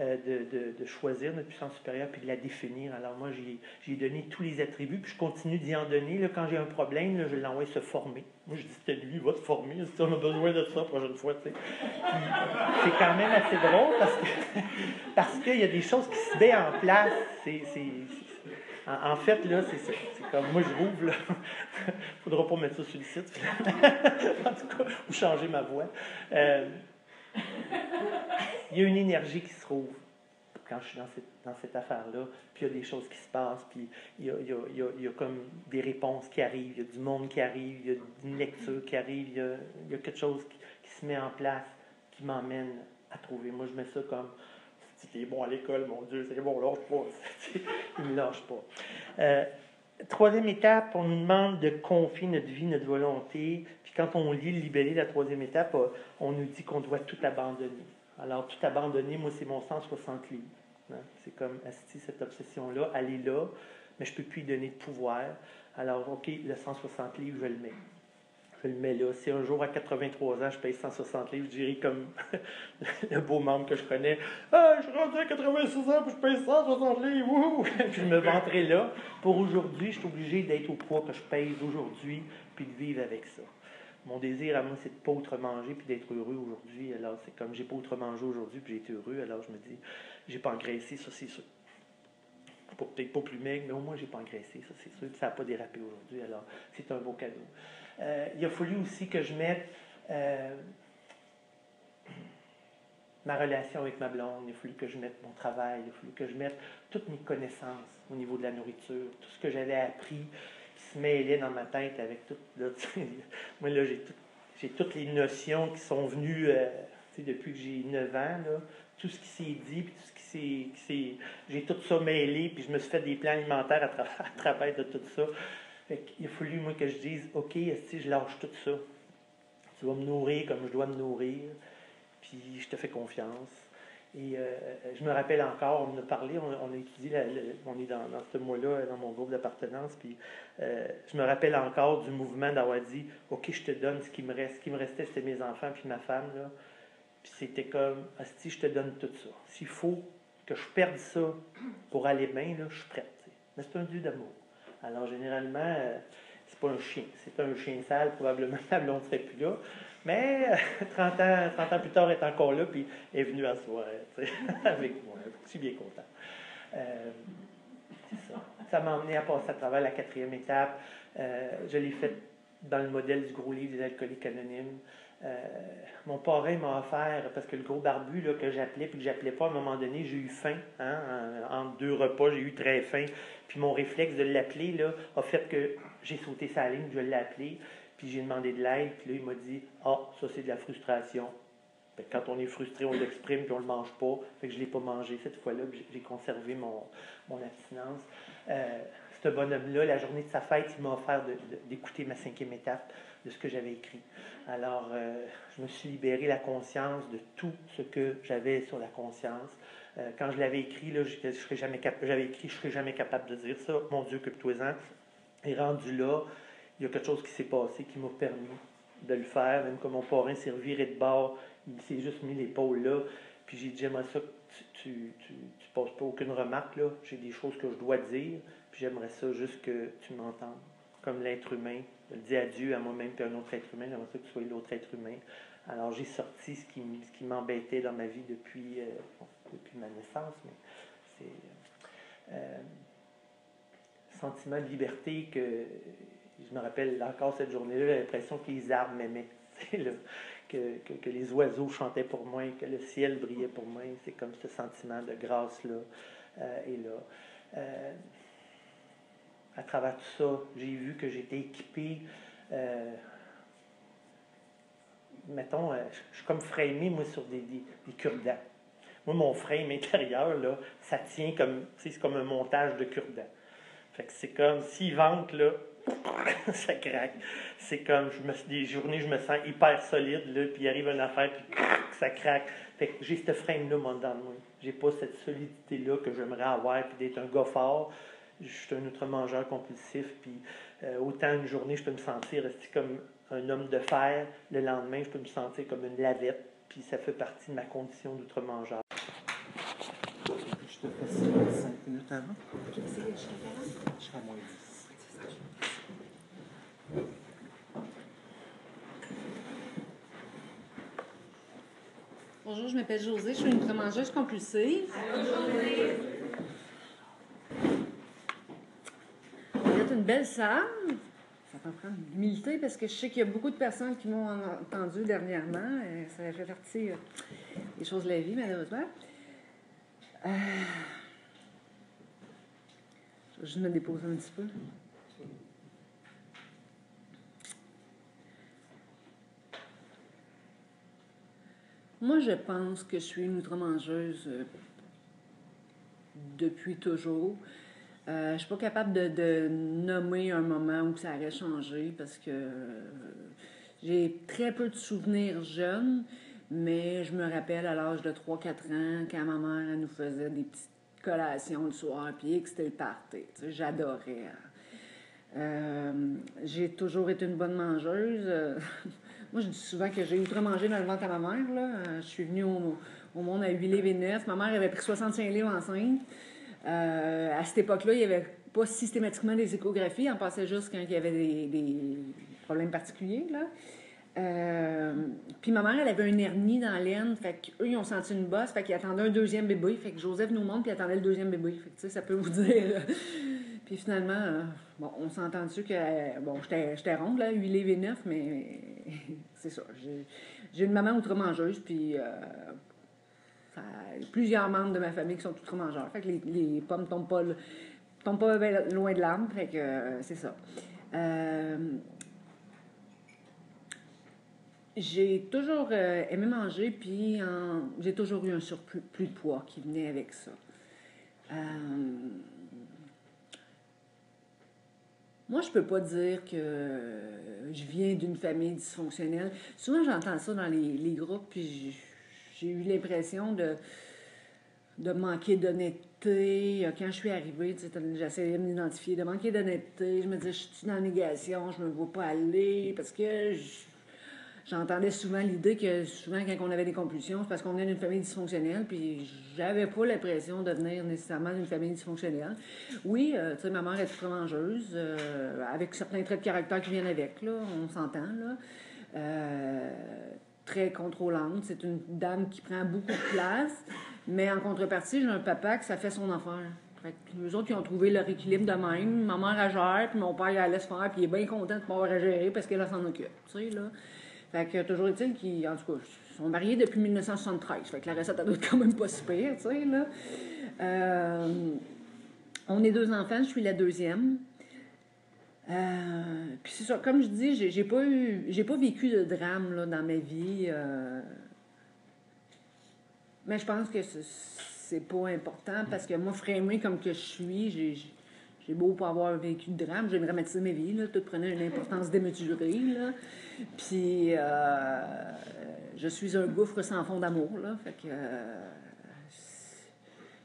euh, de, choisir notre puissance supérieure puis de la définir. Alors moi, j'ai donné tous les attributs, puis je continue d'y en donner. Là, quand j'ai un problème, là, je l'envoie se former. Moi, je dis, c'était lui, il va se former. Si on a besoin de ça la prochaine fois, tu. C'est quand même assez drôle parce parce qu'il y a des choses qui se mettent en place. C'est en, fait, là, c'est ça. C'est comme moi, je rouvre, là. Faudra pas mettre ça sur le site, en tout cas, ou changer ma voix. Euh, il y a une énergie qui se trouve quand je suis dans cette, affaire-là, puis il y a des choses qui se passent, puis il y a, comme des réponses qui arrivent, il y a du monde qui arrive, il y a une lecture qui arrive, il y a, quelque chose qui, se met en place, qui m'emmène à trouver. Moi, je mets ça comme il est bon à l'école, mon Dieu, c'est bon, lâche pas. il ne lâche pas. Euh, troisième étape, on nous demande de confier notre vie, notre volonté. Puis quand on lit le libellé de la troisième étape, euh, on nous dit qu'on doit tout abandonner. Alors, tout abandonner, moi, c'est mon 160 livres. Hein? C'est comme, cette obsession-là, elle est là, mais je ne peux plus y donner de pouvoir. Alors, OK, le 160 livres, je le mets je le mets là. Si un jour à 83 ans, je paye 160 livres, je dirais comme le beau membre que je connais Ah, je suis rendu à 86 ans, puis je paye 160 livres, puis je me vanterai là. Pour aujourd'hui, je suis obligé d'être au poids que je pèse aujourd'hui, puis de vivre avec ça. Mon désir à moi, c'est de ne pas autre manger puis d'être heureux aujourd'hui. Alors, c'est comme j'ai pas autre manger aujourd'hui puis j'ai été heureux. Alors, je me dis, j'ai pas engraissé, ça c'est sûr. Peut-être pas plus maigre, mais au moins, j'ai pas engraissé, ça c'est sûr. Puis ça n'a pas dérapé aujourd'hui. Alors, c'est un beau cadeau. Euh, il a fallu aussi que je mette euh, ma relation avec ma blonde, il a fallu que je mette mon travail, il a fallu que je mette toutes mes connaissances au niveau de la nourriture, tout ce que j'avais appris mêlait dans ma tête avec tout. moi, là, j'ai, toutes les notions qui sont venues euh, depuis que j'ai 9 ans, tout ce qui s'est dit, puis tout ce qui s'est. j'ai tout ça mêlé, puis je me suis fait des plans alimentaires à, travers, à travers de tout ça. Il a fallu, moi, que je dise OK, si je lâche tout ça, tu vas me nourrir comme je dois me nourrir, puis je te fais confiance. Et euh, je me rappelle encore, on a parlé, on, a étudié, on est dans, ce mois-là, dans mon groupe d'appartenance, puis euh, je me rappelle encore du mouvement d'avoir dit OK, je te donne ce qui me reste. Ce qui me restait, c'était mes enfants puis ma femme. Puis c'était comme si je te donne tout ça. S'il faut que je perde ça pour aller bien, là, je suis prête. Mais c'est un Dieu d'amour. Alors, généralement, euh, c'est pas un chien. C'est un chien sale, probablement, la blonde serait plus là. Mais 30 ans, 30 ans plus tard, elle est encore là, puis est venue à soi, avec moi. Je suis bien content. Euh, c'est ça. Ça m'a emmené à passer à travers la quatrième étape. Euh, je l'ai fait dans le modèle du gros livre des alcooliques anonymes. Euh, mon parrain m'a offert, parce que le gros barbu là, que j'appelais, puis que j'appelais pas, à un moment donné, j'ai eu faim. Hein, entre deux repas, j'ai eu très faim. Puis mon réflexe de l'appeler a fait que j'ai sauté sa ligne, je l'ai appelé, puis j'ai demandé de l'aide, puis là, il m'a dit Ah, ça, c'est de la frustration. quand on est frustré, on l'exprime, puis on le mange pas. Fait que je l'ai pas mangé cette fois-là, j'ai conservé mon, abstinence. Euh, ce bonhomme-là, la journée de sa fête, il m'a offert d'écouter ma cinquième étape de ce que j'avais écrit. Alors, euh, je me suis libéré la conscience de tout ce que j'avais sur la conscience. Euh, quand je l'avais écrit, j'avais écrit, je ne serais jamais capable de dire ça. Mon Dieu, que toi en Et rendu là, il y a quelque chose qui s'est passé qui m'a permis de le faire. Même comme mon parrain s'est reviré de bord, il s'est juste mis l'épaule là. Puis j'ai dit, j'aimerais ça que tu tu, tu, passes pas aucune remarque. là. J'ai des choses que je dois dire. Puis j'aimerais ça juste que tu m'entendes comme l'être humain. Je dis à Dieu, à moi-même, puis à un autre être humain. J'aimerais ça que tu sois l'autre être humain. Alors j'ai sorti ce qui, ce qui m'embêtait dans ma vie depuis, euh, depuis ma naissance, mais c'est euh, sentiment de liberté que je me rappelle encore cette journée-là, l'impression que les arbres m'aimaient, que, les oiseaux chantaient pour moi, que le ciel brillait pour moi. C'est comme ce sentiment de grâce-là euh, là. Euh, à travers tout ça, j'ai vu que j'étais équipé. Euh, mettons, je suis comme framé, moi, sur des, des, cure-dents. Moi, mon frame intérieur, là, ça tient comme, comme un montage de cure-dents. C'est comme, s'il vente, là, ça craque. C'est comme, je me, des journées, je me sens hyper solide, là, puis il arrive une affaire, puis ça craque. Fait que j'ai ce frame-là, mon dans moi. J'ai pas cette solidité-là que j'aimerais avoir, puis d'être un gars fort. Je suis un outre-mangeur compulsif, puis euh, autant une journée, je peux me sentir comme un homme de fer. Le lendemain, je peux me sentir comme une lavette, puis ça fait partie de ma condition d'outre-mangeur. Je te fais ça 5 minutes avant. Je serai Je serai à moins 10. Bonjour, je m'appelle Josée, je suis une mangeuse compulsive. Vous une belle salle. Ça peut prendre l'humilité parce que je sais qu'il y a beaucoup de personnes qui m'ont entendu dernièrement. Et ça fait partie euh, des choses de la vie, malheureusement. Euh, je me déposer un petit peu. Moi, je pense que je suis une outre-mangeuse euh, depuis toujours. Euh, je ne suis pas capable de, nommer un moment où ça aurait changé parce que euh, j'ai très peu de souvenirs jeunes, mais je me rappelle à l'âge de 3-4 ans, quand ma mère nous faisait des petites collations le soir, puis que c'était le party. J'adorais. j'ai toujours été une bonne mangeuse. Moi, je dis souvent que j'ai outre-mangé dans le ventre à ma mère. Là. Euh, je suis venue au, monde à 8 livres et 9. Ma mère avait pris 65 livres enceinte. Euh, à cette époque-là, il n'y avait pas systématiquement des échographies. On passait juste quand il y avait des, problèmes particuliers. Là. Euh, puis ma mère, elle avait une hernie dans l'aine. Fait qu'eux, ils ont senti une bosse. Fait qu'ils attendaient un deuxième bébé. Fait que Joseph nous montre, puis attendait le deuxième bébé. Ça peut vous dire. puis finalement, bon, on s'est entendu que. Bon, j'étais ronde, là, 8 livres et 9, mais c'est ça. J'ai une maman outre-mangeuse, puis euh, plusieurs membres de ma famille qui sont outre-mangeurs. Fait que les, pommes tombent pas, tombent pas loin de l'arbre, fait que euh, c'est ça. Euh, j'ai toujours aimé manger, puis j'ai toujours eu un surplus de poids qui venait avec ça. Moi, je peux pas dire que je viens d'une famille dysfonctionnelle. Souvent, j'entends ça dans les, groupes, puis j'ai eu l'impression de, de manquer d'honnêteté. Quand je suis arrivée, j'essayais de m'identifier, de manquer d'honnêteté. Je me disais, je suis dans la négation, je me vois pas aller parce que j'entendais souvent l'idée que souvent quand on avait des compulsions, c'est parce qu'on venait d'une famille dysfonctionnelle, puis j'avais pas l'impression de venir nécessairement d'une famille dysfonctionnelle. Oui, euh, tu sais, ma mère est très mangeuse, euh, avec certains traits de caractère qui viennent avec, là, on s'entend, là. Euh, très contrôlante. C'est une dame qui prend beaucoup de place, mais en contrepartie, j'ai un papa que ça fait son affaire. Fait que autres, ils ont trouvé leur équilibre de même. Ma mère, a gère, puis mon père, il la laisse faire, puis il est bien content de pouvoir gérer parce qu'elle s'en occupe. Tu sais, là. Fait que toujours est-il qu'ils, en tout cas, sont mariés depuis 1973. Fait que la recette, elle doit quand même pas super, tu sais, là. Euh, on est deux enfants, je suis la deuxième. Euh, puis c'est ça, comme je dis, j'ai, pas eu, j'ai pas vécu de drame là, dans ma vie. Euh, mais je pense que c'est, pas important parce que moi, frémé comme que je suis, j'ai, j'ai beau pas avoir vécu de drame, j'ai dramatisé ma vie, là, tout prenait une importance démesurée, là. Puis, euh, je suis un gouffre sans fond d'amour, là. Fait que euh,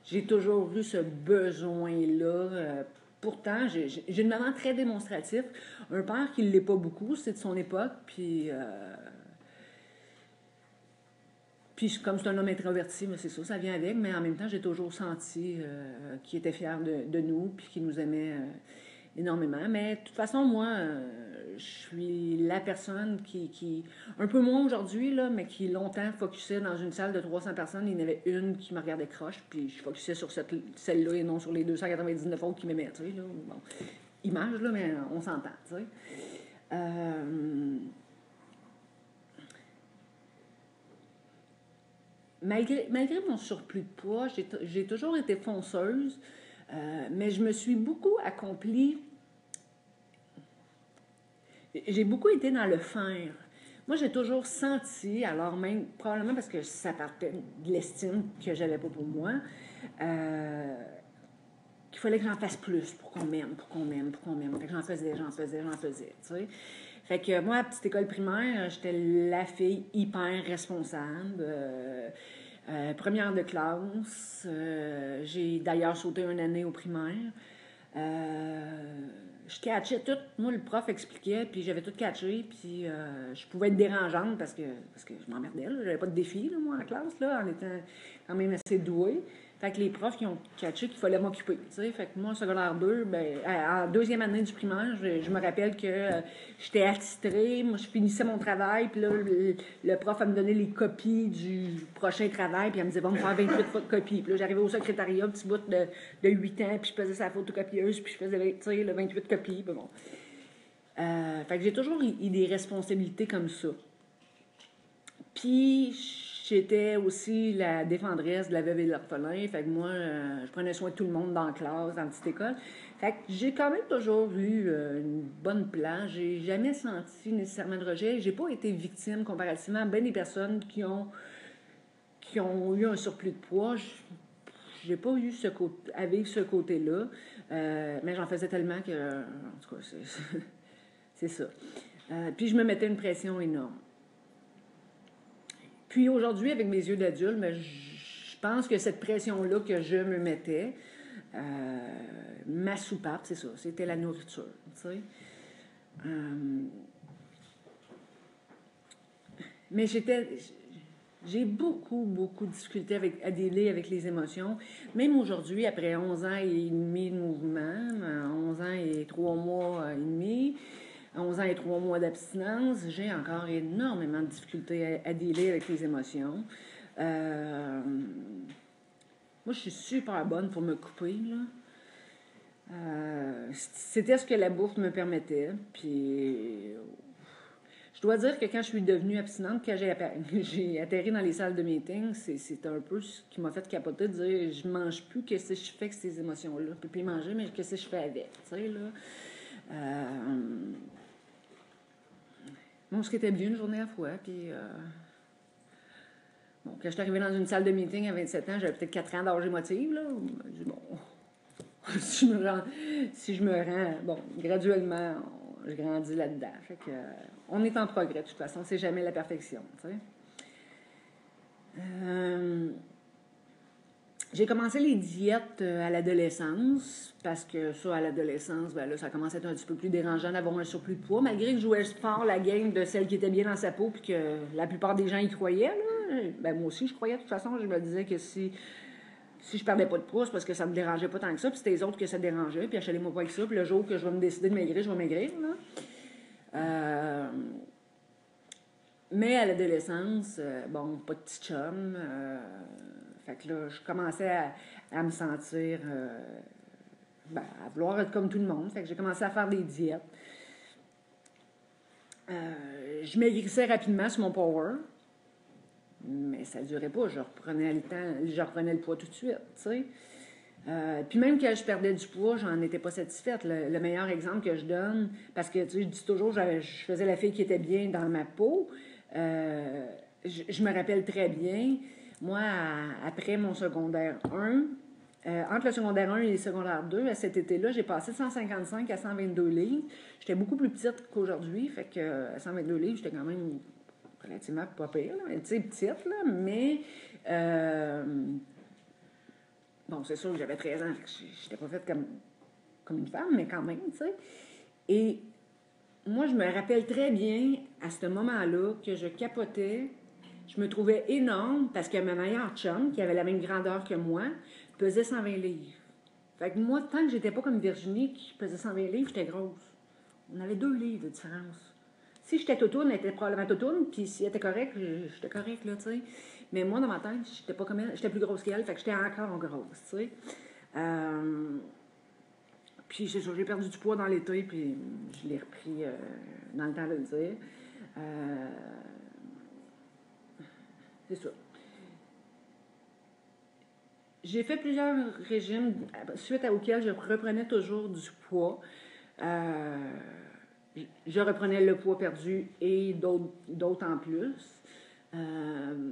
j'ai toujours eu ce besoin-là. Euh, pourtant, j'ai une maman très démonstrative, un père qui ne l'est pas beaucoup, c'est de son époque, puis... Puis, comme c'est un homme introverti, c'est ça, ça vient avec, mais en même temps, j'ai toujours senti qu'il était fier de, nous, puis qu'il nous aimait énormément. Mais de toute façon, moi, je suis la personne qui, un peu moins aujourd'hui, mais qui longtemps focusait dans une salle de 300 personnes. Il y en avait une qui me regardait croche, puis je focusais sur celle-là et non sur les 299 autres qui m'aimaient. Bon, image, là, mais on s'entend. Tu. Malgré, mon surplus de poids, j'ai toujours été fonceuse, euh, mais je me suis beaucoup accomplie j'ai beaucoup été dans le faire. Moi, j'ai toujours senti, alors même, probablement parce que ça partait de l'estime que j'avais pas pour moi, euh, qu'il fallait que j'en fasse plus pour qu'on m'aime, pour qu'on m'aime, pour qu'on m'aime. Que j'en faisais, j'en faisais, j'en faisais, tu sais. Fait que moi, à petite école primaire, j'étais la fille hyper responsable. Euh, euh, première de classe. j'ai d'ailleurs sauté une année au primaire je catchais tout. Moi, le prof expliquait, puis j'avais tout catché, puis euh, je pouvais être dérangeante parce que, parce que je m'emmerdais. J'avais pas de défi, moi, en classe, là, en étant quand même assez douée. Fait que les profs qui ont catché qu'il fallait m'occuper. Fait que moi, en secondaire 2, ben, en deuxième année du primaire, je, me rappelle que euh, j'étais attitrée, moi je finissais mon travail, puis là, le, prof a me donné les copies du prochain travail, puis elle me disait, bon, me faire 28 copies. Puis là, j'arrivais au secrétariat, petit bout de, de 8 ans, puis je faisais sa photocopieuse, puis je faisais, le 28 copies. bon. Euh, fait que j'ai toujours eu des responsabilités comme ça. Puis, j'étais aussi la défendresse de la veuve et de l'orphelin. Fait que moi, euh, je prenais soin de tout le monde dans la classe, dans la petite école. Fait que j'ai quand même toujours eu euh, une bonne place. J'ai jamais senti nécessairement de rejet. J'ai pas été victime comparativement à bien des personnes qui ont, qui ont eu un surplus de poids. J'ai pas eu ce côté, à vivre ce côté-là. Euh, mais j'en faisais tellement que, en tout cas, c'est ça. puis je me mettais une pression énorme. Puis aujourd'hui, avec mes yeux d'adulte, mais je pense que cette pression-là que je me mettais, euh, ma soupape, c'est ça, c'était la nourriture. Euh, mais j'étais. J'ai beaucoup, beaucoup de difficultés avec, à délai avec les émotions. Même aujourd'hui, après 11 ans et demi de mouvement, 11 ans et 3 mois et demi, 11 ans et 3 mois d'abstinence, j'ai encore énormément de difficultés à, à dealer avec les émotions. Euh, moi, je suis super bonne pour me couper. Euh, c'était ce que la bouffe me permettait. Puis, je dois dire que quand je suis devenue abstinente, quand j'ai atterri dans les salles de meeting, c'est un peu ce qui m'a fait capoter de dire je mange plus, qu'est-ce que je fais avec ces émotions-là? Je peux plus manger, mais qu'est-ce que je fais avec. Euh, Qui était bien une journée à la fois. Puis, euh, bon, quand je suis arrivée dans une salle de meeting à 27 ans, j'avais peut-être 4 ans d'âge émotive. Là. Je bon, si, je me rends, si je me rends, bon, graduellement, je grandis là-dedans. Fait que, on est en progrès, de toute façon. C'est jamais la perfection. Euh, j'ai commencé les diètes euh, à l'adolescence, parce que ça, à l'adolescence, ben là, ça commençait à être un petit peu plus dérangeant d'avoir un surplus de poids, malgré que je jouais fort la game de celle qui était bien dans sa peau, puis que la plupart des gens y croyaient. Là. Ben, moi aussi, je croyais. De toute façon, je me disais que si, si je perdais pas de poids, c'est parce que ça me dérangeait pas tant que ça, puis c'était les autres que ça dérangeait, puis achalez-moi pas avec ça, puis le jour que je vais me décider de maigrir, je vais maigrir. Euh, mais à l'adolescence, euh, bon, pas de petit chum. Fait que là, je commençais à, me sentir, euh, ben, à vouloir être comme tout le monde. J'ai commencé à faire des diètes. Euh, je maigrissais rapidement sur mon power, mais ça ne durait pas. Je reprenais le temps, je reprenais le poids tout de suite. Euh, puis même quand je perdais du poids, j'en étais pas satisfaite. Le, meilleur exemple que je donne, parce que je dis toujours, je faisais la fille qui était bien dans ma peau. je, me rappelle très bien, moi, après mon secondaire 1, euh, entre le secondaire 1 et le secondaire 2, à cet été-là, j'ai passé de 155 à 122 livres. J'étais beaucoup plus petite qu'aujourd'hui, fait que à 122 livres, j'étais quand même relativement pas pire, tu petite, là, mais euh, bon, c'est sûr que j'avais 13 ans, je n'étais pas faite comme, comme une femme, mais quand même, tu sais. Et moi, je me rappelle très bien, à ce moment-là, que je capotais je me trouvais énorme parce que ma meilleure chum, qui avait la même grandeur que moi, pesait 120 livres. Fait que moi, tant que j'étais pas comme Virginie qui pesait 120 livres, j'étais grosse. On avait deux livres de différence. Si j'étais toutoune, elle était probablement toutoune, puis si elle était correcte, j'étais correcte, là, tu sais. Mais moi, dans ma tête, j'étais pas comme elle, j'étais plus grosse qu'elle, fait que j'étais encore grosse, tu sais. Euh, puis j'ai perdu du poids dans l'été, puis je l'ai repris euh, dans le temps de le dire. Euh, c'est ça. J'ai fait plusieurs régimes suite auxquels je reprenais toujours du poids. Euh, je reprenais le poids perdu et d'autres en plus. Euh,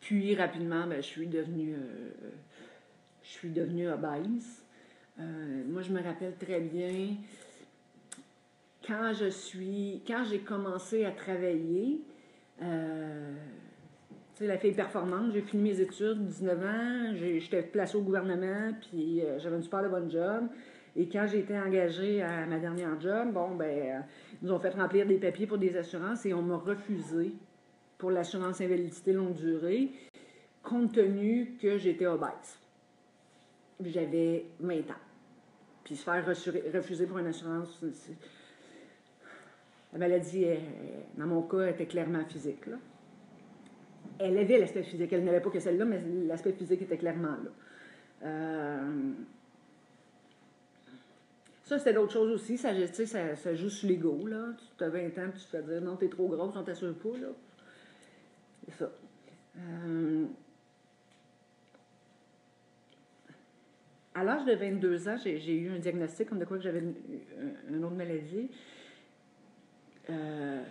puis rapidement, ben, je suis devenue, euh, je suis devenue obèse. moi, je me rappelle très bien quand je suis, quand j'ai commencé à travailler, euh, la fille performante, j'ai fini mes études, 19 ans, j'étais placée au gouvernement, puis euh, j'avais une super bonne job. Et quand j'ai été engagée à ma dernière job, bon, ben, euh, ils nous ont fait remplir des papiers pour des assurances et on m'a refusé pour l'assurance invalidité longue durée compte tenu que j'étais obèse. J'avais 20 ans. Puis se faire refuser pour une assurance, la maladie, dans mon cas, était clairement physique. Elle avait l'aspect physique. Elle n'avait pas que celle-là, mais l'aspect physique était clairement là. Euh, ça, c'était d'autres choses aussi. Ça, ça, joue sur l'ego. Tu as 20 ans, puis tu te fais dire non, t'es trop grosse, on t'assure pas. Là. C'est ça. Euh, à l'âge de 22 ans, j'ai eu un diagnostic comme de quoi que j'avais une, autre maladie. Euh,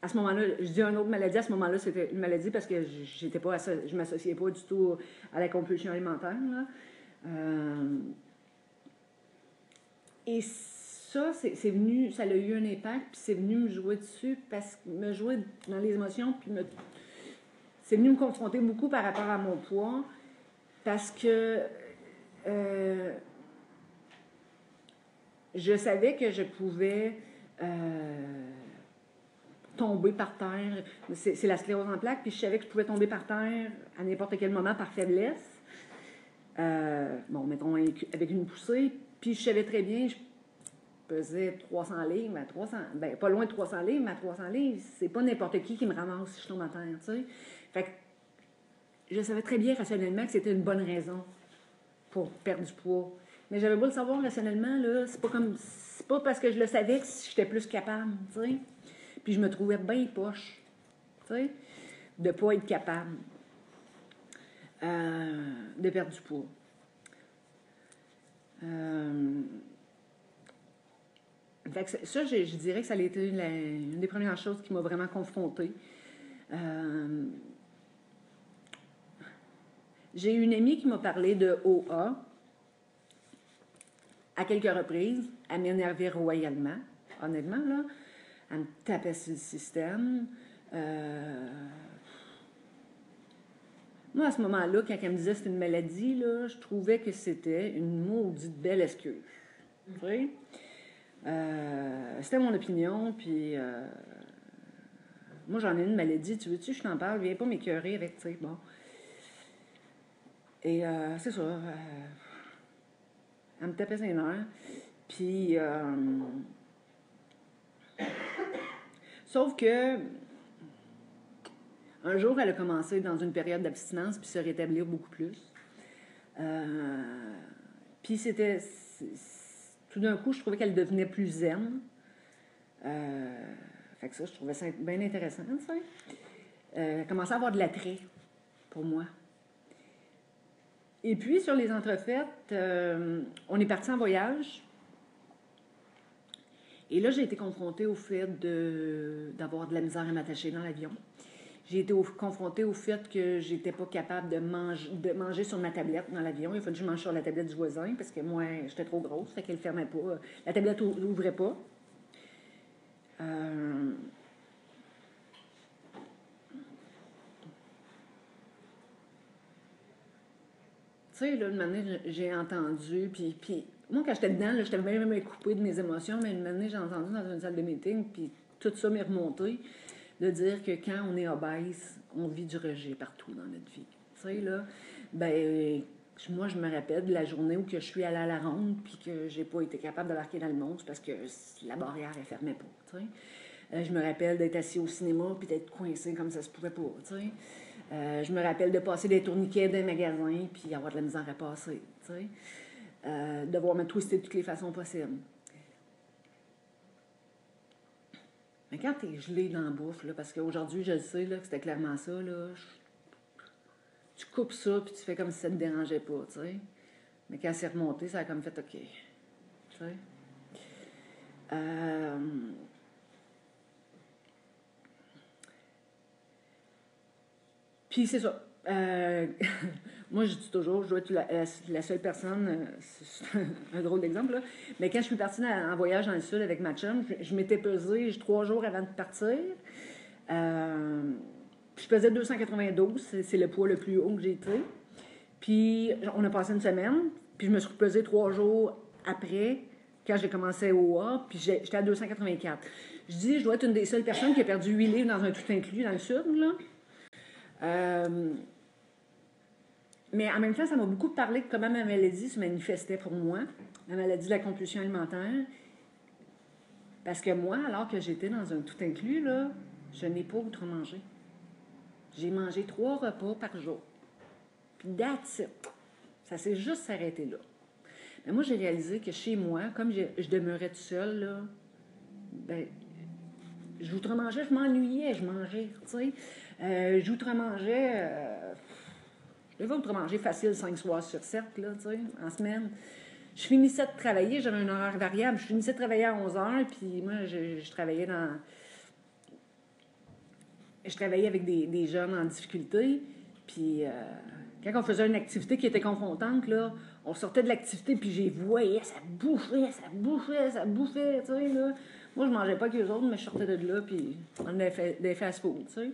à ce moment-là, je dis une autre maladie, à ce moment-là, c'était une maladie parce que j'étais pas, je m'associais pas du tout à la compulsion alimentaire. Euh, et ça, c'est venu, ça a eu un impact, puis c'est venu me jouer dessus, parce me jouer dans les émotions, puis me, c'est venu me confronter beaucoup par rapport à mon poids, parce que euh, je savais que je pouvais euh, tomber par terre. C'est la sclérose en plaques, puis je savais que je pouvais tomber par terre à n'importe quel moment par faiblesse. Euh, bon, mettons avec une poussée. Puis je savais très bien, je pesais 300 livres, à 300, ben pas loin de 300 livres, mais à 300 livres, c'est pas n'importe qui qui me ramasse si je tombe à terre, tu sais. Fait que je savais très bien rationnellement que c'était une bonne raison pour perdre du poids. Mais j'avais beau le savoir rationnellement, là, c'est pas comme, c'est pas parce que je le savais que j'étais plus capable, tu sais. Puis je me trouvais bien poche, tu sais, de pas être capable euh, de perdre du poids. Euh, ça, je, dirais que ça a été une, des premières choses qui m'a vraiment confrontée. Euh, j'ai une amie qui m'a parlé de OA à quelques reprises. Elle m'énervait royalement, honnêtement. Là. Elle me tapait sur le système. Euh, moi, à ce moment-là, quand elle me disait que c'était une maladie, là, je trouvais que c'était une maudite belle excuse. Euh, c'était mon opinion, puis euh, moi, j'en ai une maladie, tu veux-tu, je t'en parle, viens pas m'écœurer avec, tu sais, bon. Et c'est ça, elle me tapait ses nerfs, puis... sauf que un jour, elle a commencé dans une période d'abstinence puis se rétablir beaucoup plus. Euh, puis c'était. Tout d'un coup, je trouvais qu'elle devenait plus zen. Euh, fait que ça, je trouvais ça bien intéressant, ça. Euh, elle commençait à avoir de l'attrait pour moi. Et puis, sur les entrefaites, on est parti en voyage. Et là, j'ai été confrontée au fait d'avoir de la misère à m'attacher dans l'avion j'ai été confrontée au fait que j'étais pas capable de, manger, sur ma tablette dans l'avion. Il fallait que je mange sur la tablette du voisin parce que moi, j'étais trop grosse, fait qu'elle fermait pas. La tablette n'ouvrait pas. Sais, là, une année, j'ai entendu, puis, puis moi, quand j'étais dedans, j'étais même coupée de mes émotions, mais une année, j'ai entendu dans une salle de meeting, puis tout ça m'est remonté de dire que quand on est obèse, on vit du rejet partout dans notre vie. Tu sais, là, ben, moi, je me rappelle de la journée où que je suis allée à la ronde puis que j'ai pas été capable de marquer dans le monstre parce que la barrière, elle fermait pas, tu sais. Euh, je me rappelle d'être assis au cinéma puis d'être coincé comme ça se pouvait pas, tu sais. Euh, je me rappelle de passer des tourniquets d'un magasin puis avoir de la misère à passer, tu sais. Euh, devoir me twister de toutes les façons possibles. Mais quand tu es gelé dans la bouffe, là, parce qu'aujourd'hui, je le sais là, que c'était clairement ça, là, tu coupes ça, puis tu fais comme si ça te dérangeait pas, tu sais. Mais quand c'est remonté, ça a comme fait OK. Tu sais. Euh... Puis c'est ça. Euh... Moi, je dis toujours, je dois être la, seule personne, euh, c'est un drôle d'exemple, mais quand je suis partie en voyage dans le sud avec ma chum, je, m'étais pesée trois jours avant de partir. Euh, je pesais 292, c'est le poids le plus haut que j'ai été. Puis, on a passé une semaine, puis je me suis pesée trois jours après, quand j'ai commencé au A, puis j'étais à 284. Je dis, je dois être une des seules personnes qui a perdu 8 livres dans un tout inclus dans le sud, là. Euh, mais en même temps, ça m'a beaucoup parlé de comment ma maladie se manifestait pour moi, la maladie de la compulsion alimentaire. Parce que moi, alors que j'étais dans un tout inclus, là, je n'ai pas outre-mangé. J'ai mangé trois repas par jour. Puis that's. Ça s'est juste arrêté là. Mais moi, j'ai réalisé que chez moi, comme je, je demeurais toute seule, là, ben, j'outre-mangeais, je m'ennuyais, je mangeais. Euh, j'outre-mangeais, euh, je devais outre-manger facile cinq soirs sur sept, là, tu sais, en semaine. Je finissais de travailler, j'avais un horaire variable. Je finissais de travailler à 11 heures, puis moi, je, travaillais dans. Je travaillais avec des, des jeunes en difficulté, puis euh, quand on faisait une activité qui était confrontante, là, on sortait de l'activité, puis j'ai voyais, ça bouffait, ça bouffait, ça bouffait, tu sais, là. Moi, je mangeais pas que les autres, mais je sortais de là, puis on avait des fast-food, tu sais.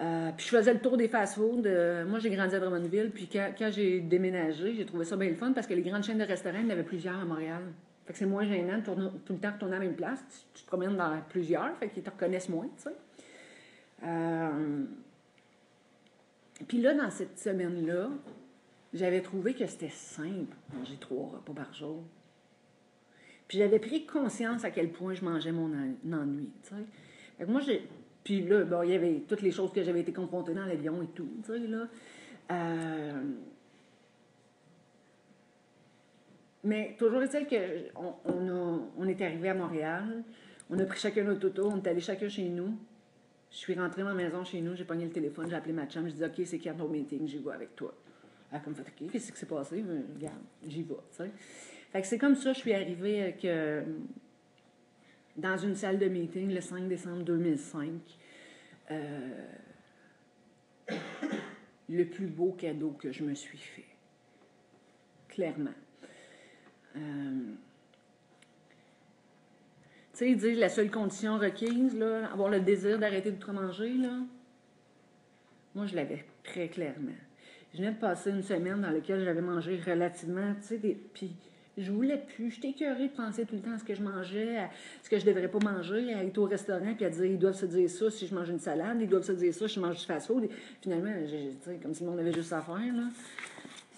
Euh, puis je faisais le tour des fast-food. Euh, moi, j'ai grandi à Drummondville, puis quand, j'ai déménagé, j'ai trouvé ça bien le fun parce que les grandes chaînes de restaurants, il y en avait plusieurs à Montréal. Fait que c'est moins gênant de tourner, tout le temps retourner à la même place. Tu, te promènes dans plusieurs, fait qu'ils te reconnaissent moins, tu sais. Euh, puis là, dans cette semaine-là, j'avais trouvé que c'était simple, manger trois repas par jour. Puis j'avais pris conscience à quel point je mangeais mon en- ennui, tu sais. Fait que moi, j'ai... Puis là, bon, il y avait toutes les choses que j'avais été confrontée dans l'avion et tout, tu sais, là. Euh, Mais toujours est-il qu'on on est arrivé à Montréal, on a pris chacun notre auto, on est allé chacun chez nous. Je suis rentrée dans la maison chez nous, j'ai pogné le téléphone, j'ai appelé ma chum, je dis OK, c'est quand ton meeting, j'y vais avec toi. Elle a comme fait OK, qu'est-ce qui s'est passé? Mais, regarde, j'y vais, tu sais. Fait que c'est comme ça, je suis arrivée euh, dans une salle de meeting le 5 décembre 2005. Euh, le plus beau cadeau que je me suis fait. Clairement. Euh, tu sais, ils disent la seule condition requise, là, avoir le désir d'arrêter de trop manger, là. Moi, je l'avais très clairement. Je venais de passer une semaine dans laquelle j'avais mangé relativement, tu sais, des... puis je voulais plus. J'étais écœurée de penser tout le temps à ce que je mangeais, à ce que je devrais pas manger, à être au restaurant puis à dire ils doivent se dire ça si je mange une salade, ils doivent se dire ça si je mange du fast-food. Finalement, j'ai- comme si le monde avait juste à faire, là,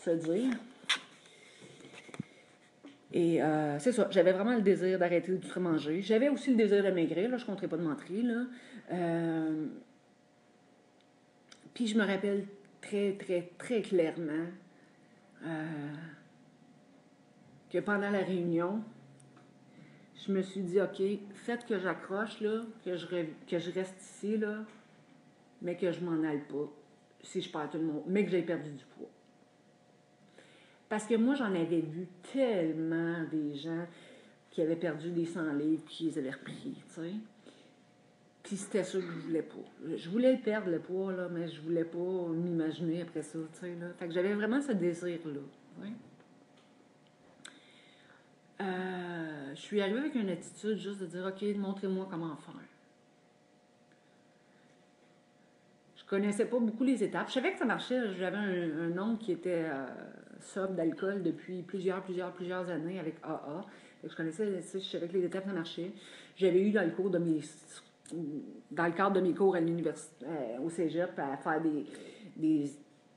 se dire. Et euh, c'est ça, j'avais vraiment le désir d'arrêter de manger. J'avais aussi le désir de maigrir, là, je ne compterais pas de mentir. Euh, Puis je me rappelle très, très, très clairement euh, que pendant la réunion, je me suis dit, OK, faites que j'accroche, là, que je, reste ici, là, mais que je m'en aille pas si je perds tout le monde, mais que j'ai perdu du poids. Parce que moi, j'en avais vu tellement des gens qui avaient perdu des 100 livres puis qui les avaient repris, tu sais. Puis c'était ça que je voulais pas. Je voulais perdre le poids, là, mais je voulais pas m'imaginer après ça, tu sais, là. J'avais vraiment ce désir-là. Euh, je suis arrivée avec une attitude juste de dire, OK, montrez-moi comment faire. Je connaissais pas beaucoup les étapes. Je savais que ça marchait. J'avais un, un oncle qui était euh, sobre d'alcool depuis plusieurs, plusieurs, plusieurs années avec AA. Je connaissais, je savais que les étapes, ça marchait. J'avais eu dans le cours de mes dans le cadre de mes cours à l'université, euh, au cégep, à faire des,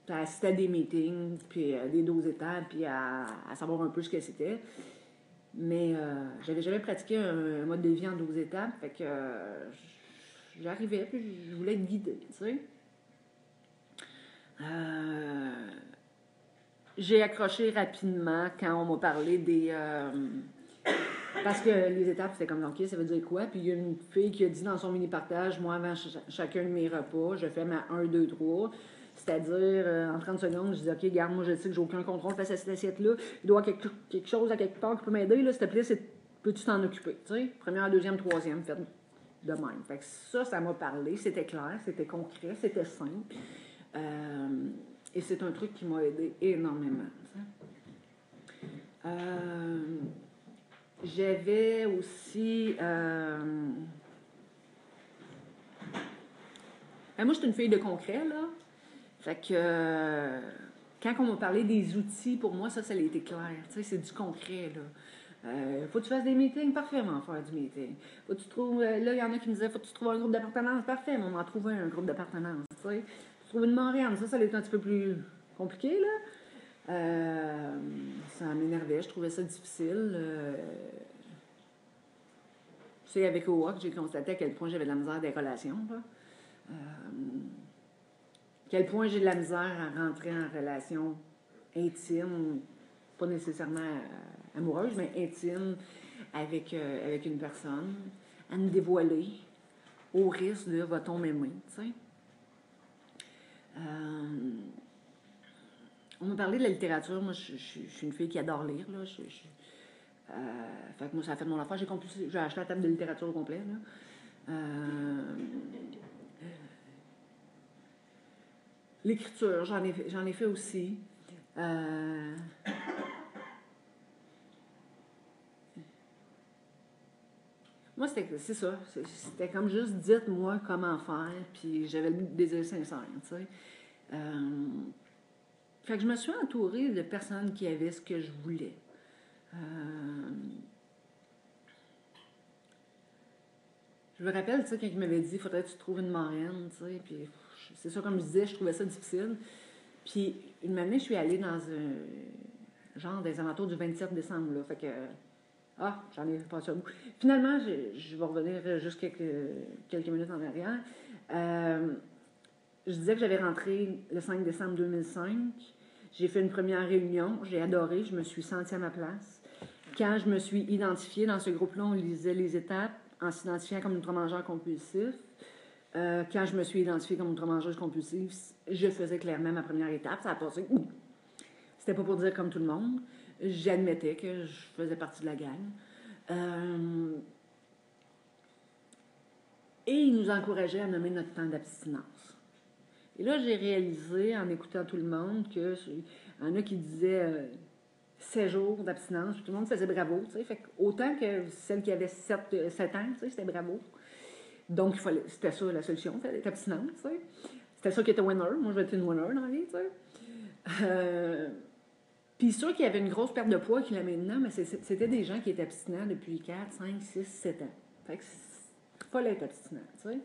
à assister à des meetings, puis euh, des 12 étapes, puis à savoir un peu ce que c'était. Mais euh, j'avais jamais pratiqué un, mode de vie en 12 étapes, fait que euh, j'arrivais, puis je voulais être guidée. Euh, j'ai accroché rapidement quand on m'a parlé des. euh, parce que les étapes, c'était comme, OK, ça veut dire quoi? Puis il y a une fille qui a dit dans son mini-partage, moi, avant ch- chacun de mes repas, je fais ma 1, 2, 3. C'est-à-dire, euh, en 30 secondes, je dis, OK, garde, moi, je sais que j'ai aucun contrôle face à cette assiette-là. Il doit y avoir quelque, quelque chose à quelque part qui peut m'aider, s'il te plaît, peux-tu t'en occuper? Tu sais, première, deuxième, troisième, faites de même. Fait que ça, ça m'a parlé, c'était clair, c'était concret, c'était simple. Euh, et c'est un truc qui m'a aidé énormément. Euh, j'avais aussi. ben, moi, je suis une fille de concret, là. Fait que. euh, quand on m'a parlé des outils, pour moi, ça, ça a été clair. Tu sais, c'est du concret, là. Euh, faut que tu fasses des meetings, parfait, on va faire du meeting. Faut que tu trouves, euh, là, il y en a qui me disaient, faut que tu trouves un groupe d'appartenance, parfait, on a trouvé un groupe d'appartenance, tu sais. Tu trouves une Montréal, ça, ça allait être un petit peu plus compliqué, là. Ça m'énervait, je trouvais ça difficile. Sais, avec OWAC, j'ai constaté à quel point j'avais de la misère des relations, là. Quel point j'ai de la misère à rentrer en relation intime, pas nécessairement euh, amoureuse, mais intime avec, euh, avec une personne, à me dévoiler au risque de va-t-on m'aimer, tu sais? Euh, on m'a parlé de la littérature. Moi, je, suis une fille qui adore lire. Là. Je, fait que moi, ça a fait mon affaire. J'ai, acheté la table de littérature au complet. Là. L'écriture, j'en ai, ai fait aussi. Euh, moi, c'était, c'est ça. C'était comme juste, dites-moi comment faire, puis j'avais le désir sincère, tu sais. Euh, fait que je me suis entourée de personnes qui avaient ce que je voulais. Euh, je me rappelle, tu sais, quand il m'avait dit, faudrait que tu trouves une marraine, tu sais, puis c'est ça, comme je disais, je trouvais ça difficile. Puis une année, je suis allée dans un genre des alentours du 27 décembre, fait que, ah, j'en ai passé un bout. Finalement, je, vais revenir juste quelques, minutes en arrière. Euh, je disais que j'avais rentré le 5 décembre 2005. J'ai fait une première réunion, j'ai adoré, je me suis sentie à ma place. Quand je me suis identifiée dans ce groupe-là, on lisait les étapes en s'identifiant comme ultra-mangeur compulsif. Euh, quand je me suis identifiée comme ultra-mangeuse compulsive, je faisais clairement ma première étape. Ça a passé. C'était pas pour dire comme tout le monde. J'admettais que je faisais partie de la gang. Euh, et il nous encourageait à nommer notre temps d'abstinence. Et là, j'ai réalisé, en écoutant tout le monde, que y en a qui disaient euh, 7 jours d'abstinence, tout le monde faisait bravo, tu sais. Autant que celle qui avait 7, euh, sept ans, c'était bravo. Donc, fallait, c'était ça la solution, c'était être abstinente, tu sais. C'était ça qui était winner. Moi, je vais être une winner dans la vie, tu sais. Euh, puis sûr qu'il y avait une grosse perte de poids qui l'a maintenant, mais c'était des gens qui étaient abstinents depuis 4, 5, 6, 7 ans. Fait que pas l'être abstinent, tu sais.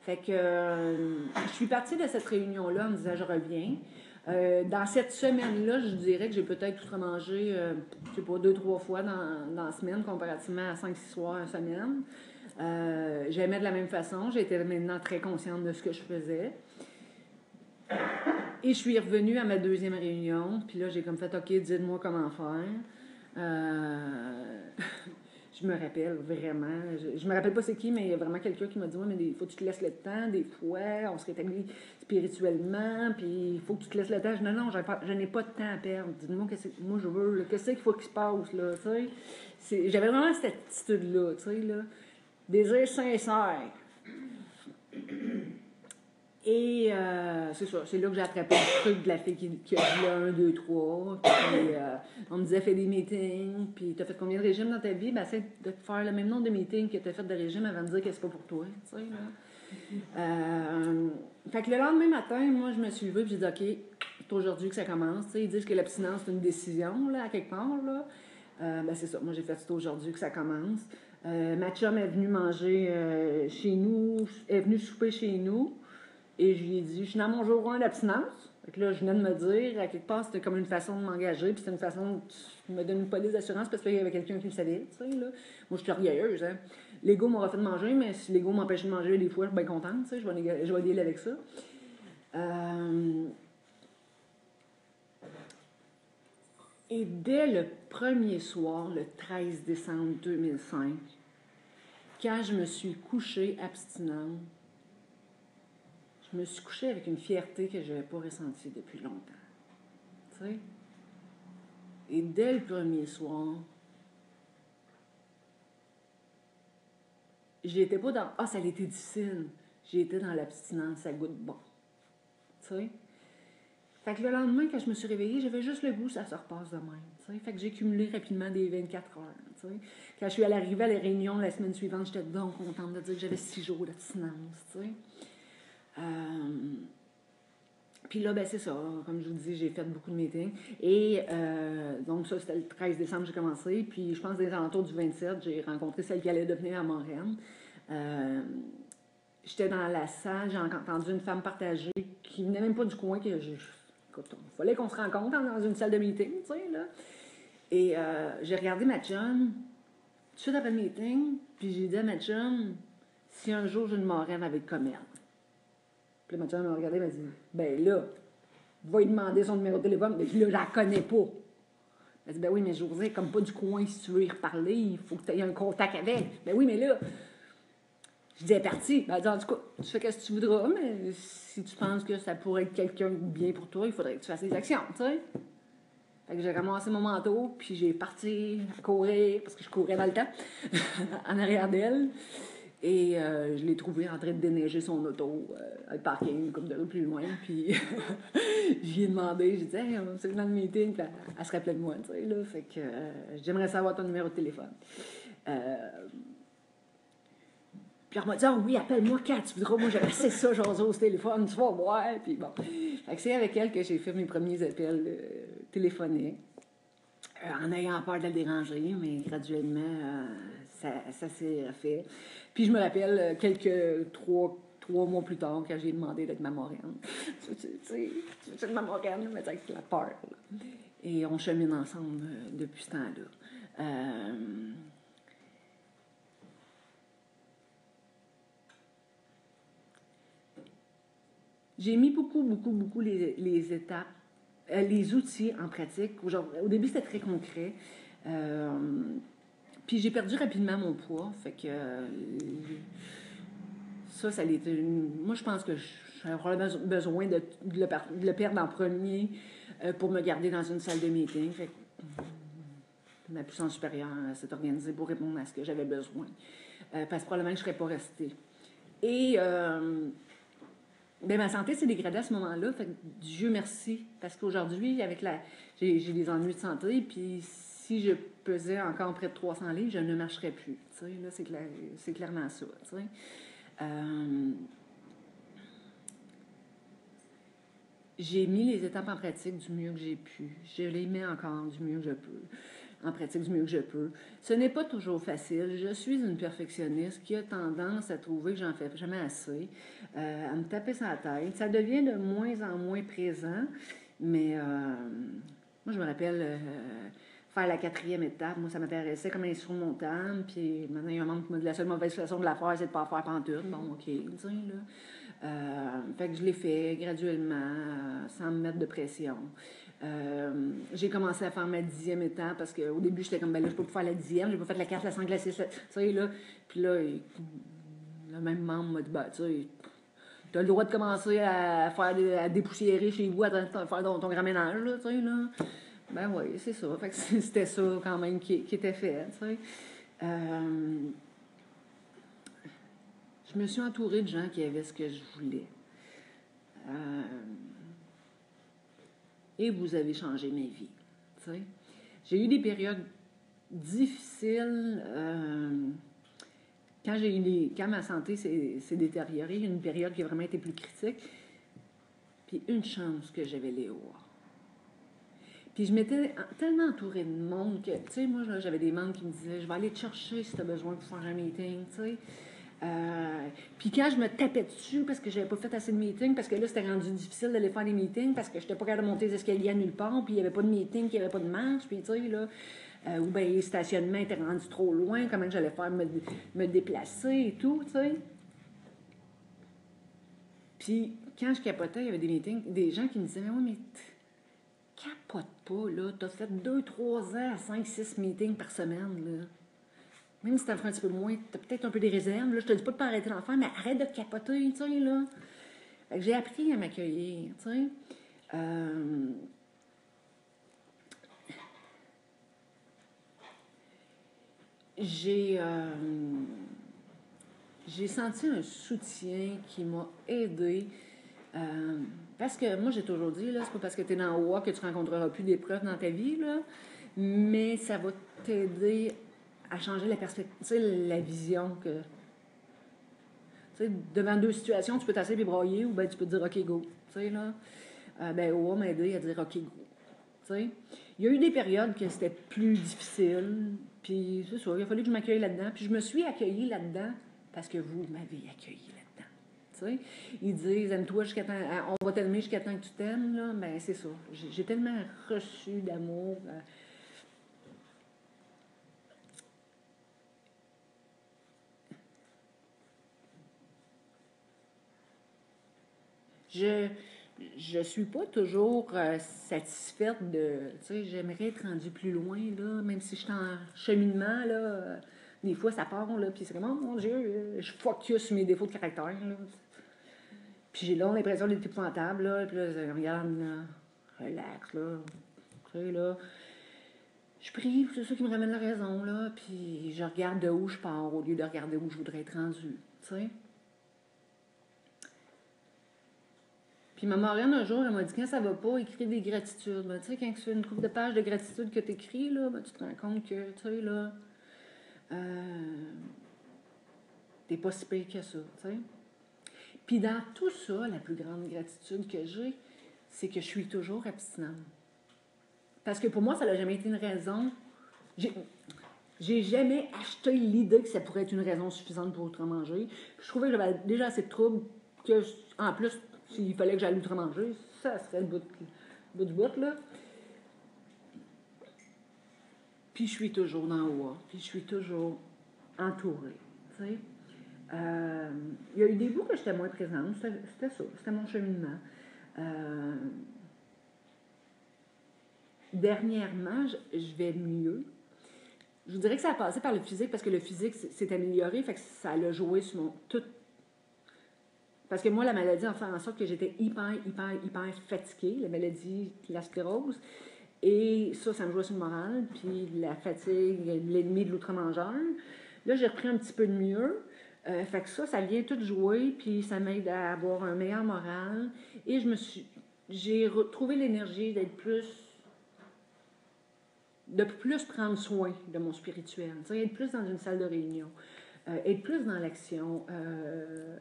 Fait que euh, je suis partie de cette réunion-là en me disant je reviens. Euh, dans cette semaine-là, je dirais que j'ai peut-être tout mangé, euh, je sais pas, deux, trois fois dans, la semaine, comparativement à cinq, six soirs en semaine. Euh, J'aimais de la même façon. J'étais maintenant très consciente de ce que je faisais. Et je suis revenue à ma deuxième réunion. Puis là, j'ai comme fait, OK, dites-moi comment faire. Euh, je me rappelle vraiment. Je, je me rappelle pas c'est qui, mais il y a vraiment quelqu'un qui m'a dit, ouais, mais il faut que tu te laisses le temps. Des fois, on se rétablit spirituellement. Puis il faut que tu te laisses le temps. Je dis, non, non, je n'ai pas de temps à perdre. Dites-moi qu'est-ce que moi je veux. Qu'est-ce qu'il faut qu'il se passe, là, tu sais? J'avais vraiment cette attitude-là, tu sais, là. Désir sincère. Et euh, c'est ça, c'est là que j'ai attrapé le truc de la fille qui, a dit le 1, 2, 3. Puis euh, on me disait fais des meetings. Puis t'as fait combien de régimes dans ta vie? Ben, essaie de faire le même nombre de meetings que t'as fait de régimes avant de dire que c'est pas pour toi. Tu sais, là. Euh, fait que le lendemain matin, moi, je me suis levée et j'ai dit OK, c'est aujourd'hui que ça commence. Tu sais, ils disent que l'abstinence, c'est une décision, là, à quelque part. Là. Ben, c'est ça, moi, j'ai fait c'est aujourd'hui que ça commence. Euh, ma chum est venue manger euh, chez nous, est venue souper chez nous. Et je lui ai dit, je suis dans mon jour 1 d'abstinence. Là, je venais de me dire, à quelque part, c'était comme une façon de m'engager, puis c'était une façon de me donner une police d'assurance parce qu'il y avait quelqu'un qui le savait, tu sais, là. Moi, je suis orgueilleuse, hein. L'ego m'aura fait de manger, mais si l'ego m'empêchait de manger des fois, je suis bien contente, tu sais, je vais, je vais avec ça. Euh, Et dès le premier soir, le 13 décembre 2005, quand je me suis couchée abstinente, je me suis couchée avec une fierté que je n'avais pas ressentie depuis longtemps. Tu sais? Et dès le premier soir, j'étais pas dans Ah, ça a été difficile. J'étais dans l'abstinence, ça goûte bon. Tu sais? Fait que le lendemain, quand je me suis réveillée, j'avais juste le goût, ça se repasse de même. Fait que j'ai cumulé rapidement des 24 heures. Quand je suis allée arriver à la réunion la semaine suivante, j'étais donc contente de dire que j'avais six jours d'abstinence. Euh, Puis là, ben c'est ça. Comme je vous dis, j'ai fait beaucoup de meetings. Et euh, donc, ça, c'était le 13 décembre j'ai commencé. Puis je pense, des alentours du 27, j'ai rencontré celle qui allait devenir à Montréal. Euh, J'étais dans la salle, j'ai entendu une femme partager qui venait même pas du coin. que je, Il fallait qu'on se rencontre dans une salle de meeting, tu sais, là. Et euh, j'ai regardé ma chum, tout de suite après le meeting, puis j'ai dit à ma chum, si un jour j'ai une marraine avec comme elle. Puis ma chum m'a regardé m'a dit, ben là, va lui demander son numéro de téléphone, mais là, je la connais pas. Elle dit, ben oui, mais José, comme pas du coin, si tu veux y reparler, il faut que tu aies un contact avec. Ben oui, mais là, je disais parti. Ben, elle dit, en tout cas, tu fais ce que tu voudras, mais si tu penses que ça pourrait être quelqu'un bien pour toi, il faudrait que tu fasses des actions, tu sais. Fait que j'ai ramassé mon manteau, puis j'ai parti courir, parce que je courais dans le temps, en arrière d'elle. Et euh, je l'ai trouvé en train de déneiger son auto euh, à le parking, comme de rue plus loin. Puis j'y ai demandé, j'ai dit, c'est dans le meeting, puis elle, se rappelait de moi, tu sais, là. Fait que euh, j'aimerais savoir ton numéro de téléphone. Puis elle m'a dit, oh, oui, appelle-moi quand tu voudras. Moi, j'avais assez ça, j'ose au téléphone, tu vas voir. Puis bon. C'est avec elle que j'ai fait mes premiers appels téléphoniques. en ayant peur de la déranger, mais graduellement, ça, ça s'est fait. Puis je me rappelle euh, quelques trois, trois mois plus tard, quand j'ai demandé d'être ma moraine. tu sais, tu veux ma moraine, mais avec la peur. Et on chemine ensemble euh, depuis ce temps-là. Euh, j'ai mis beaucoup, beaucoup, beaucoup les, les étapes, les outils en pratique. Au début, c'était très concret. Puis j'ai perdu rapidement mon poids. Fait que euh, ça, ça été. Moi, je pense que j'aurais probablement besoin de, le, perdre en premier euh, pour me garder dans une salle de meeting. Fait ma puissance supérieure s'est organisée pour répondre à ce que j'avais besoin. Euh, parce que probablement je ne serais pas restée. Et ben, ma santé s'est dégradée à ce moment-là. Dieu merci. Parce qu'aujourd'hui, avec la. J'ai des ennuis de santé, puis si je pesais encore près de 300 livres, je ne marcherais plus. Là, c'est clairement ça. Euh, j'ai mis les étapes en pratique du mieux que j'ai pu. Je les mets encore du mieux que je peux. En pratique du mieux que je peux. Ce n'est pas toujours facile. Je suis une perfectionniste qui a tendance à trouver que j'en fais jamais assez, euh, à me taper sa tête. Ça devient de moins en moins présent, mais euh, moi, je me rappelle faire la quatrième étape. Moi, ça m'intéressait comme insurmontable. Puis maintenant, il y a un membre qui m'a dit la seule mauvaise façon de la faire, c'est de ne pas faire pantoute. Bon, OK, tu sais, là. Euh, fait que je l'ai fait graduellement, euh, sans me mettre de pression. Euh, j'ai commencé à faire ma dixième étape parce qu'au début, j'étais comme, ben là, je peux pas faire la dixième, j'ai pas fait la carte, la sang glacée, tu sais, là. Puis là, le même membre m'a dit, ben, tu sais, tu as le droit de commencer à faire à dépoussiérer chez vous, à faire ton, ton grand ménage, là, tu sais, là. Ben oui, c'est ça. c'était ça quand même qui, était fait. Euh, je me suis entourée de gens qui avaient ce que je voulais. Euh, et vous avez changé ma vie. J'ai eu des périodes difficiles. Euh, quand, j'ai eu des, quand ma santé s'est détériorée, une période qui a vraiment été plus critique. Puis une chance que j'avais Léo. Puis je m'étais tellement entourée de monde que, tu sais, moi, j'avais des membres qui me disaient Je vais aller te chercher si tu as besoin pour faire un meeting, tu. Euh, puis quand je me tapais dessus parce que j'avais pas fait assez de meetings, parce que là, c'était rendu difficile d'aller faire des meetings, parce que j'étais pas capable de monter les escaliers à nulle part, puis il y avait pas de meeting, il y avait pas de marche, puis tu sais, là. Euh, ou bien les stationnements étaient rendus trop loin, comment j'allais faire me, me déplacer et tout, tu sais. Puis quand je capotais, il y avait des meetings, des gens qui me disaient Mais oui, mais capote pas, là. T'as fait deux, trois ans, cinq, six meetings par semaine, là. Même si t'en un petit peu moins, t'as peut-être un peu des réserves. Là, je te dis pas de pas arrêter l'enfant, mais arrête de capoter, tu sais, là. j'ai appris à m'accueillir, tu sais. Euh, j'ai euh, j'ai senti un soutien qui m'a aidé euh, parce que moi, j'ai toujours dit, là, c'est pas parce que tu es dans le que tu rencontreras plus d'épreuves dans ta vie, là, mais ça va t'aider à changer la perspective, la vision que. Tu sais, devant deux situations, tu peux t'asseoir et broyer ou ben tu peux te dire OK, go. Tu là. euh, ben, OA m'a aidé à dire OK, go. Tu sais, il y a eu des périodes que c'était plus difficile, puis c'est ça, il a fallu que je m'accueille là-dedans, puis je me suis accueillie là-dedans parce que vous m'avez accueillie là-dedans. Tu sais, ils disent aime-toi jusqu'à temps, on va t'aimer jusqu'à temps que tu t'aimes, là, ben c'est ça. J'ai tellement reçu d'amour. euh, je je suis pas toujours euh, satisfaite de tu sais j'aimerais être rendue plus loin là même si je suis en cheminement là euh, des fois ça part là puis c'est comme oh mon dieu euh, je focus sur mes défauts de caractère là puis j'ai l'impression d'être épouvantable là puis là regarde là, relax là tu sais là je prie, c'est ça qui me ramène la raison, là, puis je regarde de où je pars au lieu de regarder où je voudrais être rendue, tu sais. Puis ma marraine, un jour, elle m'a dit quand ça va pas, écris des gratitudes. Tu sais, quand tu fais une couple de pages de gratitude que tu écris, là, ben, tu te rends compte que, tu sais, là, euh, t'es pas si pire que ça, tu sais. Puis dans tout ça, la plus grande gratitude que j'ai, c'est que je suis toujours abstinente. Parce que pour moi, ça n'a jamais été une raison. J'ai, jamais acheté l'idée que ça pourrait être une raison suffisante pour outre-manger. Je trouvais que j'avais déjà assez de troubles que, en plus, s'il fallait que j'aille outre-manger, ça serait le bout, le bout du bout, là. Puis je suis toujours dans haut, puis je suis toujours entourée, tu sais. Euh, il y a eu des bouts que j'étais moins présente, c'était, ça, c'était mon cheminement. Euh, dernièrement, je, je vais mieux. Je vous dirais que ça a passé par le physique parce que le physique s'est amélioré, fait que ça a joué sur mon tout. Parce que moi, la maladie a fait en sorte que j'étais hyper, hyper, hyper fatiguée, la maladie, la sclérose. Et ça, ça me jouait sur le moral. Puis la fatigue, l'ennemi de l'outre-mangeur. Là, j'ai repris un petit peu de mieux. Euh, fait que ça, ça vient tout jouer, puis ça m'aide à avoir un meilleur moral. Et je me suis. J'ai retrouvé l'énergie d'être plus de plus prendre soin de mon spirituel, tu sais, être plus dans une salle de réunion, euh, être plus dans l'action, euh,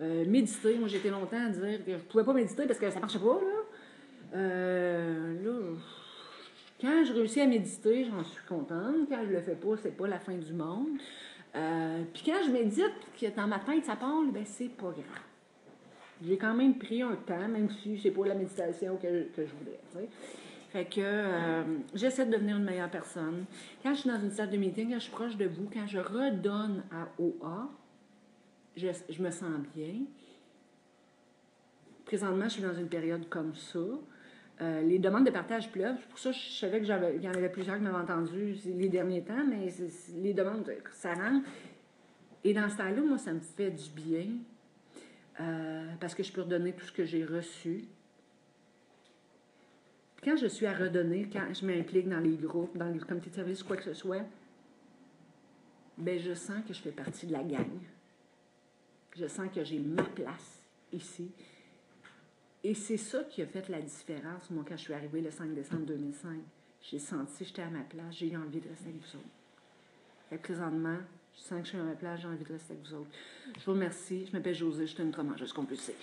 euh, méditer. Moi, j'étais longtemps à dire que je pouvais pas méditer parce que ça marchait pas, là. Euh, là, quand je réussis à méditer, j'en suis contente. Quand je le fais pas, c'est pas la fin du monde. Euh, puis quand je médite, que dans ma tête, ça parle, ben c'est pas grave. J'ai quand même pris un temps, même si c'est pas la méditation que, je sais. Fait que j'essaie de devenir une meilleure personne. Quand je suis dans une salle de meeting, quand je suis proche de vous, quand je redonne à OA, je, me sens bien. Présentement, je suis dans une période comme ça. Euh, les demandes de partage pleuvent. Pour ça, je savais qu'il y en avait plusieurs qui m'avaient entendu les derniers temps, mais les demandes, ça rentre. Et dans ce temps-là, moi, ça me fait du bien euh, parce que je peux redonner tout ce que j'ai reçu quand je suis à redonner, quand je m'implique dans les groupes, dans les comités de service, quoi que ce soit, ben je sens que je fais partie de la gang. Je sens que j'ai ma place ici. Et c'est ça qui a fait la différence, moi, quand je suis arrivée le 5 décembre 2005. J'ai senti que j'étais à ma place, j'ai eu envie de rester avec vous autres. Que présentement, je sens que je suis à ma place, j'ai envie de rester avec vous autres. Je vous remercie. Je m'appelle Josée, je suis une mangeuse compulsive.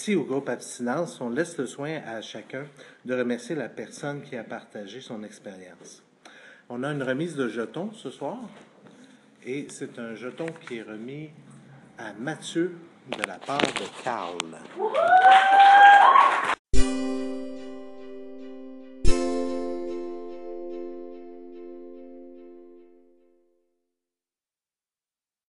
Ici, au groupe Abstinence, on laisse le soin à chacun de remercier la personne qui a partagé son expérience. On a une remise de jetons ce soir et c'est un jeton qui est remis à Mathieu de la part de Carl.